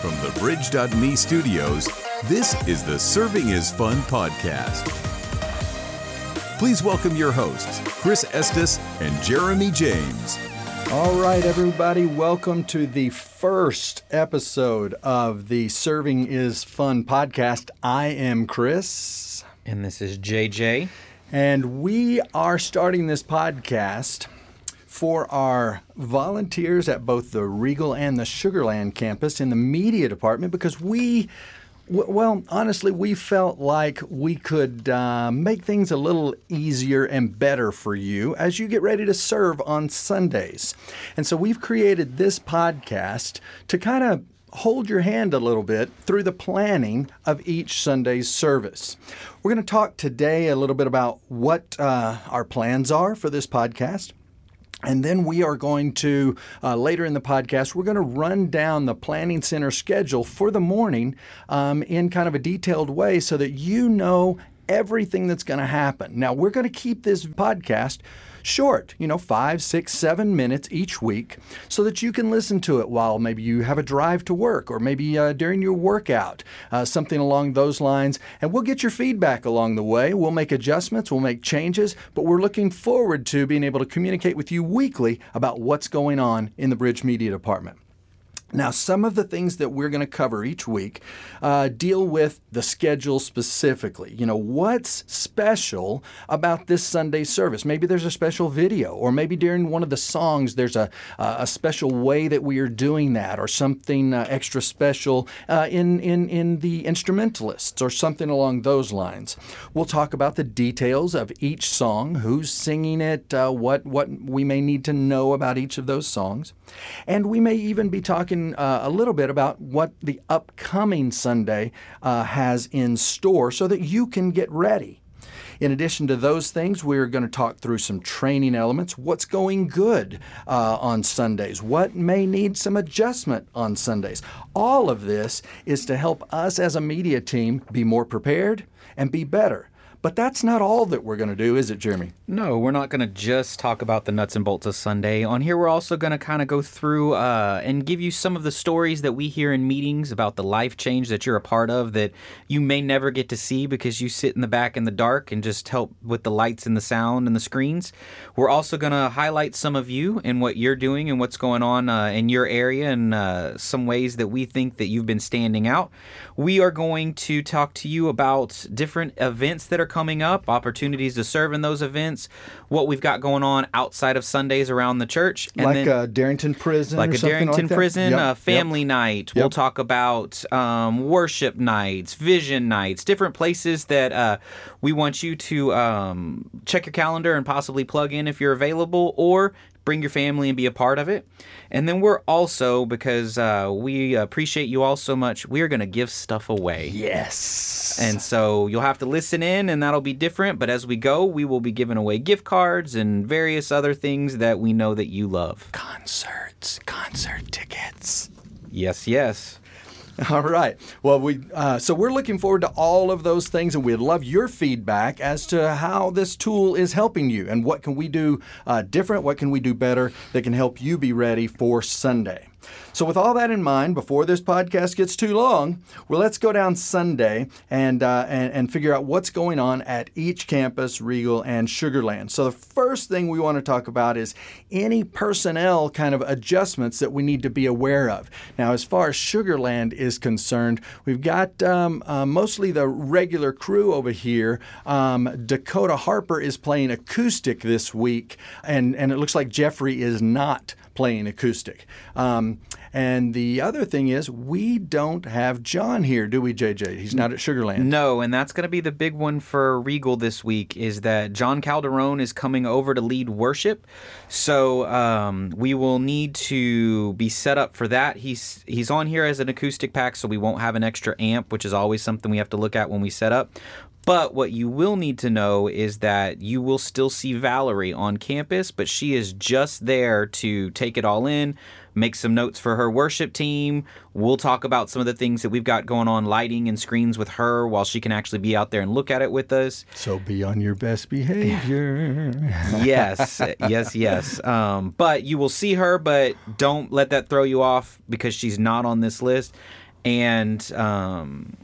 From the Bridge.me studios, this is the Serving is Fun podcast. Please welcome your hosts, Chris Estes and Jeremy James. All right, everybody, welcome to the first episode of the Serving is Fun podcast. I am Chris. And this is JJ. And we are starting this podcast for our volunteers at both the Regal and the Sugarland campus in the media department because we well, honestly, we felt like we could uh, make things a little easier and better for you as you get ready to serve on Sundays. And so we've created this podcast to kind of hold your hand a little bit through the planning of each Sunday's service. We're going to talk today a little bit about what uh, our plans are for this podcast. And then we are going to, uh, later in the podcast, we're going to run down the Planning Center schedule for the morning um, in kind of a detailed way so that you know everything that's going to happen. Now, we're going to keep this podcast short, you know, five, six, seven minutes each week, so that you can listen to it while maybe you have a drive to work or maybe uh, during your workout, uh, something along those lines. And we'll get your feedback along the way. We'll make adjustments, we'll make changes, but we're looking forward to being able to communicate with you weekly about what's going on in the Bridge Media Department. Now, some of the things that we're going to cover each week uh, deal with the schedule specifically. You know, what's special about this Sunday service? Maybe there's a special video, or maybe during one of the songs there's a, a special way that we are doing that, or something uh, extra special uh, in, in, in the instrumentalists, or something along those lines. We'll talk about the details of each song, who's singing it, uh, what, what we may need to know about each of those songs. And we may even be talking talking uh, a little bit about what the upcoming Sunday uh, has in store so that you can get ready. In addition to those things, we're going to talk through some training elements. What's going good uh, on Sundays? What may need some adjustment on Sundays? All of this is to help us as a media team be more prepared and be better. But that's not all that we're going to do, is it, Jeremy? No, we're not going to just talk about the nuts and bolts of Sunday. On here, we're also going to kind of go through uh, and give you some of the stories that we hear in meetings about the life change that you're a part of that you may never get to see because you sit in the back in the dark and just help with the lights and the sound and the screens. We're also going to highlight some of you and what you're doing and what's going on uh, in your area and uh, some ways that we think that you've been standing out. We are going to talk to you about different events that are coming up, opportunities to serve in those events, what we've got going on outside of Sundays around the church. And like then, a Darrington Prison. Like a Darrington like Prison, yep. uh, family yep. night. Yep. We'll talk about um, worship nights, vision nights, different places that uh, we want you to um, check your calendar and possibly plug in if you're available or bring your family and be a part of it. And then we're also, because uh, we appreciate you all so much, we are going to give stuff away. Yes. And so you'll have to listen in, and that'll be different. But as we go, we will be giving away gift cards and various other things that we know that you love. Concerts, concert tickets. Yes, yes. All right. Well, we uh, so we're looking forward to all of those things, and we'd love your feedback as to how this tool is helping you, and what can we do uh, different, what can we do better that can help you be ready for Sunday. So, with all that in mind, before this podcast gets too long, well, let's go down Sunday and, uh, and, and figure out what's going on at each campus, Regal and Sugarland. So, the first thing we want to talk about is any personnel kind of adjustments that we need to be aware of. Now, as far as Sugarland is concerned, we've got um, uh, mostly the regular crew over here. Um, Dakota Harper is playing acoustic this week, and, and it looks like Jeffrey is not playing acoustic. Um, and the other thing is, we don't have John here, do we, JJ? He's not at Sugarland. No, and that's going to be the big one for Regal this week is that John Calderon is coming over to lead worship. So um, we will need to be set up for that. He's he's on here as an acoustic pack, so we won't have an extra amp, which is always something we have to look at when we set up. But what you will need to know is that you will still see Valerie on campus, but she is just there to take it all in, make some notes for her worship team. We'll talk about some of the things that we've got going on, lighting and screens with her while she can actually be out there and look at it with us. So be on your best behavior. yes, yes, yes. Um, but you will see her, but don't let that throw you off because she's not on this list. and um,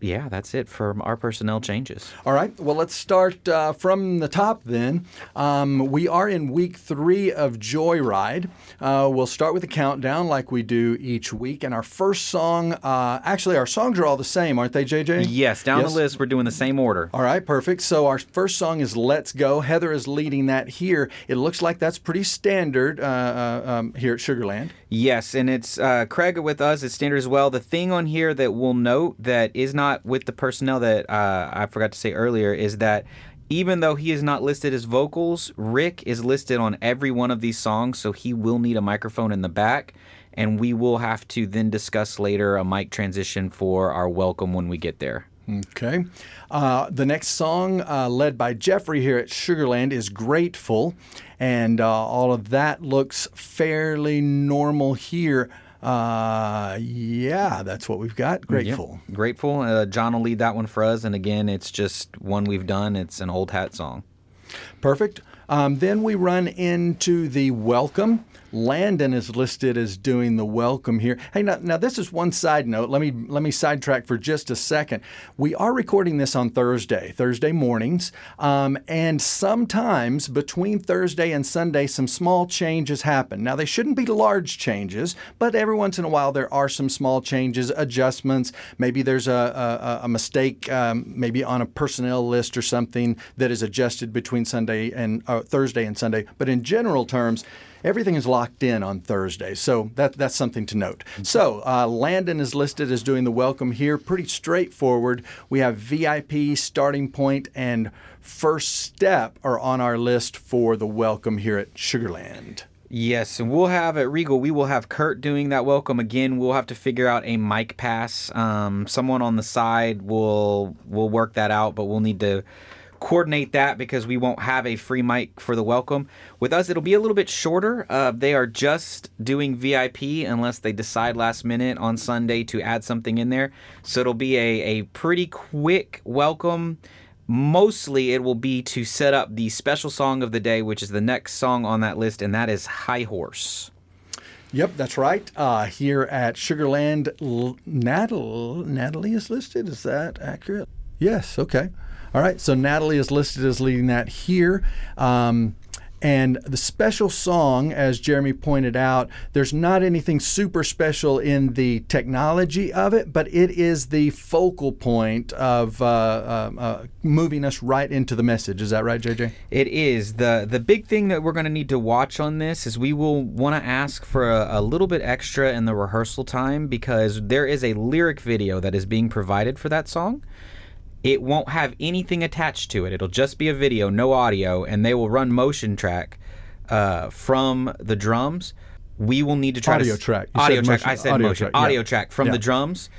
yeah, that's it for our personnel changes. All right. Well, let's start uh, from the top then. Um, we are in week three of Joyride. Uh, we'll start with a countdown like we do each week. And our first song, uh, actually, our songs are all the same, aren't they, JJ? Yes, down Yes. the list, we're doing the same order. All right, perfect. So our first song is "Let's Go." Heather is leading that here. It looks like that's pretty standard uh, uh, um, here at Sugarland. Yes, and it's uh, Craig with us. It's standard as well. The thing on here that we'll note that is not with the personnel that uh, I forgot to say earlier is that even though he is not listed as vocals, Rick is listed on every one of these songs, so he will need a microphone in the back. And we will have to then discuss later a mic transition for our welcome when we get there. Okay. Uh, the next song, uh, led by Jeffrey here at Sugarland, is Grateful. And uh, all of that looks fairly normal here. Uh, yeah, that's what we've got. Grateful. Yep. Grateful. Uh, John will lead that one for us. And again, it's just one we've done. It's an old hat song. Perfect. Um, then we run into the welcome. Landon is listed as doing the welcome here. Hey, now, now this is one side note. Let me let me sidetrack for just a second. We are recording this on Thursday, Thursday mornings, um, and sometimes between Thursday and Sunday, some small changes happen. Now they shouldn't be large changes, but every once in a while there are some small changes, adjustments. Maybe there's a a, a mistake, um, maybe on a personnel list or something that is adjusted between Sunday and uh, Thursday and Sunday. But in general terms. Everything is locked in on Thursday, so that, that's something to note. So, uh, Landon is listed as doing the welcome here. Pretty straightforward. We have VIP, starting point, and first step are on our list for the welcome here at Sugarland. Yes, and we'll have at Regal, we will have Kurt doing that welcome again. We'll have to figure out a mic pass. Um, someone on the side will will work that out, but we'll need to coordinate that because we won't have a free mic for the welcome. With us, it'll be a little bit shorter. Uh, they are just doing VIP unless they decide last minute on Sunday to add something in there. So it'll be a, a pretty quick welcome. Mostly, it will be to set up the special song of the day, which is the next song on that list, and that is High Horse. Yep, that's right. Uh, here at Sugarland, L- Natalie, Natalie is listed. Is that accurate? Yes. Okay. All right. So Natalie is listed as leading that here. Um, and the special song, as Jeremy pointed out, there's not anything super special in the technology of it, but it is the focal point of uh, uh, uh, moving us right into the message. Is that right, JJ? It is the the big thing that we're going to need to watch on this is we will want to ask for a, a little bit extra in the rehearsal time because there is a lyric video that is being provided for that song. It won't have anything attached to it. It'll just be a video, no audio, and they will run motion track uh, from the drums. We will need to try Audio to track. You audio track. motion- I said audio motion. track, yeah. Audio track from Yeah. the drums.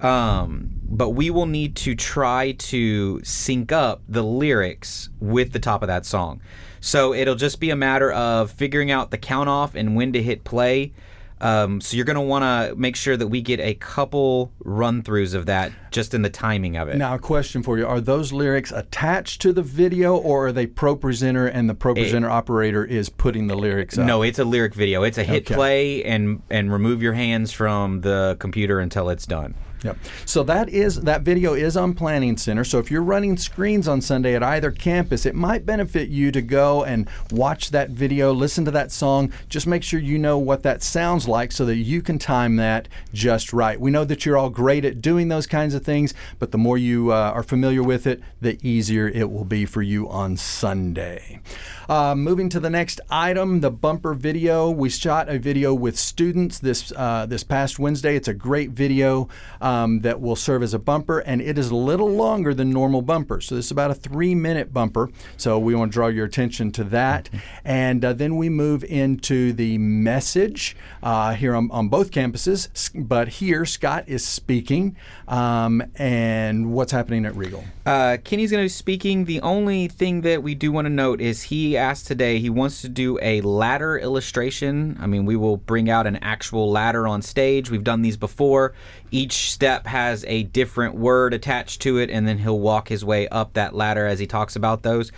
Um, but we will need to try to sync up the lyrics with the top of that song. So it'll just be a matter of figuring out the count off and when to hit play. Um, so you're going to want to make sure that we get a couple run throughs of that just in the timing of it. Now, a question for you: Are those lyrics attached to the video, or are they ProPresenter and the ProPresenter operator is putting the lyrics up? No, it's a lyric video. It's a hit Okay. play and and remove your hands from the computer until it's done. Yep. So that is that video is on Planning Center. So if you're running screens on Sunday at either campus, it might benefit you to go and watch that video, listen to that song. Just make sure you know what that sounds like so that you can time that just right. We know that you're all great at doing those kinds of things, but the more you uh, are familiar with it, the easier it will be for you on Sunday. Uh, moving to the next item, the bumper video. We shot a video with students this uh, this past Wednesday. It's a great video um, that will serve as a bumper, and it is a little longer than normal bumpers. So this is about a three minute bumper. So we want to draw your attention to that, and uh, then we move into the message uh, here on, on both campuses. But here, Scott is speaking, um, and what's happening at Regal. Uh, Kenny's going to be speaking. The only thing that we do want to note is he asked today, he wants to do a ladder illustration. I mean, we will bring out an actual ladder on stage. We've done these before. Each step has a different word attached to it, and then he'll walk his way up that ladder as he talks about those.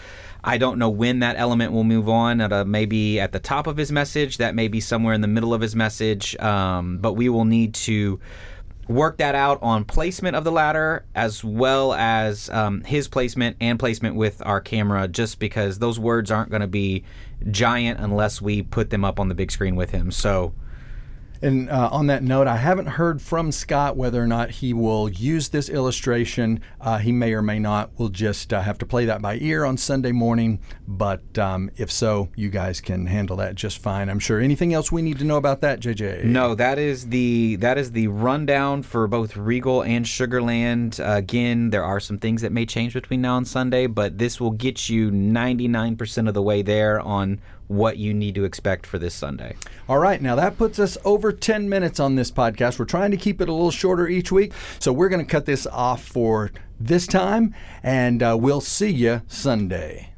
I don't know when that element will move on. At a, maybe at the top of his message. That may be somewhere in the middle of his message. Um, but we will need to work that out on placement of the ladder as well as um, his placement and placement with our camera just because those words aren't going to be giant unless we put them up on the big screen with him so And uh, on that note, I haven't heard from Scott whether or not he will use this illustration. Uh, he may or may not. We'll just uh, have to play that by ear on Sunday morning. But um, if so, you guys can handle that just fine. I'm sure. Anything else we need to know about that, JJ? No, that is the that is the rundown for both Regal and Sugarland. Again, there are some things that may change between now and Sunday, but this will get you 99% of the way there on what you need to expect for this Sunday. All right, now that puts us over 10 minutes on this podcast. We're trying to keep it a little shorter each week, so we're going to cut this off for this time, and uh, we'll see you Sunday.